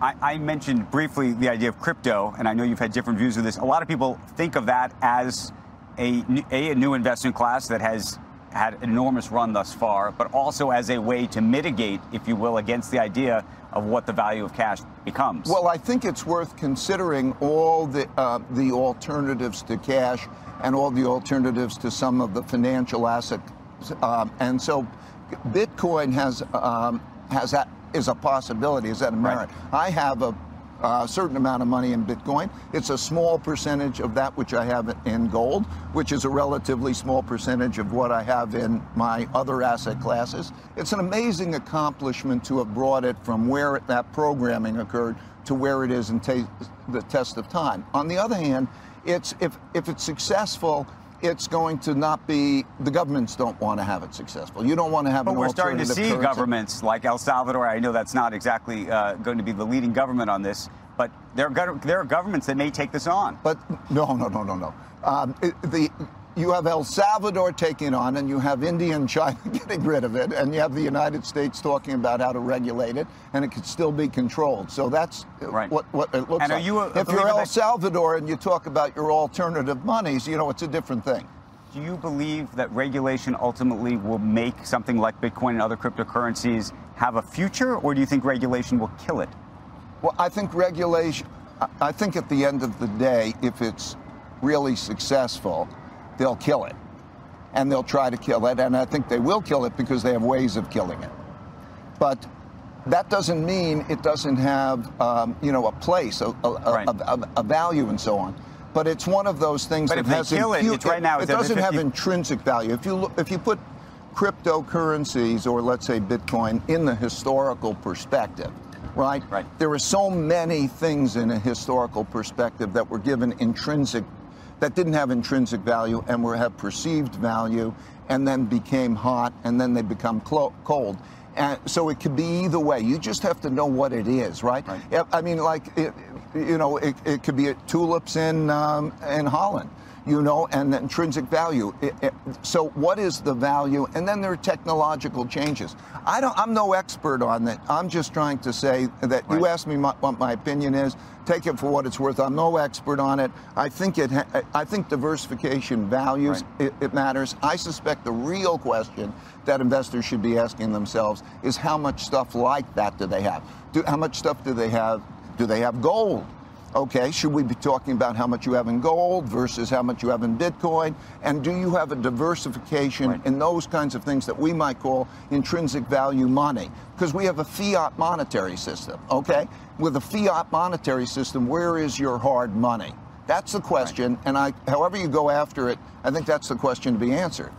I, I, mentioned briefly the idea of crypto, and I know you've had different views of this. A lot of people think of that as a, a, a new investment class that has had enormous run thus far, but also as a way to mitigate, if you will, against the idea of what the value of cash becomes. Well, I think it's worth considering all the uh, the alternatives to cash and all the alternatives to some of the financial assets, um, and so Bitcoin has um, has is a possibility, is that a merit? Right. I have a a certain amount of money in Bitcoin. It's a small percentage of that which I have in gold, which is a relatively small percentage of what I have in my other asset classes. It's an amazing accomplishment to have brought it from where that programming occurred to where it is in the test of time. On the other hand, it's if if it's successful, it's going to not be the governments don't want to have it successful. You don't want to have. But we're starting to see currency. governments like El Salvador. I know that's not exactly uh, going to be the leading government on this, but there are there are governments that may take this on. But no, no, no, no, no. Um, the you have El Salvador taking on, and you have India and China getting rid of it, and you have the United States talking about how to regulate it, and it could still be controlled. So that's right. what, what it looks and like. You if you're El Salvador and you talk about your alternative monies, you know, it's a different thing. Do you believe that regulation ultimately will make something like Bitcoin and other cryptocurrencies have a future, or do you think regulation will kill it? Well, I think regulation, I think at the end of the day, if it's really successful, they'll kill it. And they'll try to kill it. And I think they will kill it because they have ways of killing it. But that doesn't mean it doesn't have, um, you know, a place, a, a, right. a, a, value, and so on. But it's one of those things but that has it, it, right now, it doesn't have intrinsic value. If you look, if you put cryptocurrencies or let's say Bitcoin in the historical perspective, right? Right. There are so many things in a historical perspective that were given intrinsic that didn't have intrinsic value and were have perceived value and then became hot and then they become cold. And so it could be either way. You just have to know what it is, right? right. I mean, like, it, you know, it, it could be tulips in um, in Holland you know, and the intrinsic value. It, it, so what is the value? And then there are technological changes. I don't, I'm no expert on that. I'm just trying to say that right. you asked me my, what my opinion is. Take it for what it's worth. I'm no expert on it. I think it. I think diversification values. Right. It, it matters. I suspect the real question that investors should be asking themselves is how much stuff like that do they have? Do, how much stuff do they have? Do they have gold? Okay, should we be talking about how much you have in gold versus how much you have in Bitcoin? And do you have a diversification right. in those kinds of things that we might call intrinsic value money? Because we have a fiat monetary system, okay? With a fiat monetary system, where is your hard money? That's the question, right. and I, however you go after it, I think that's the question to be answered.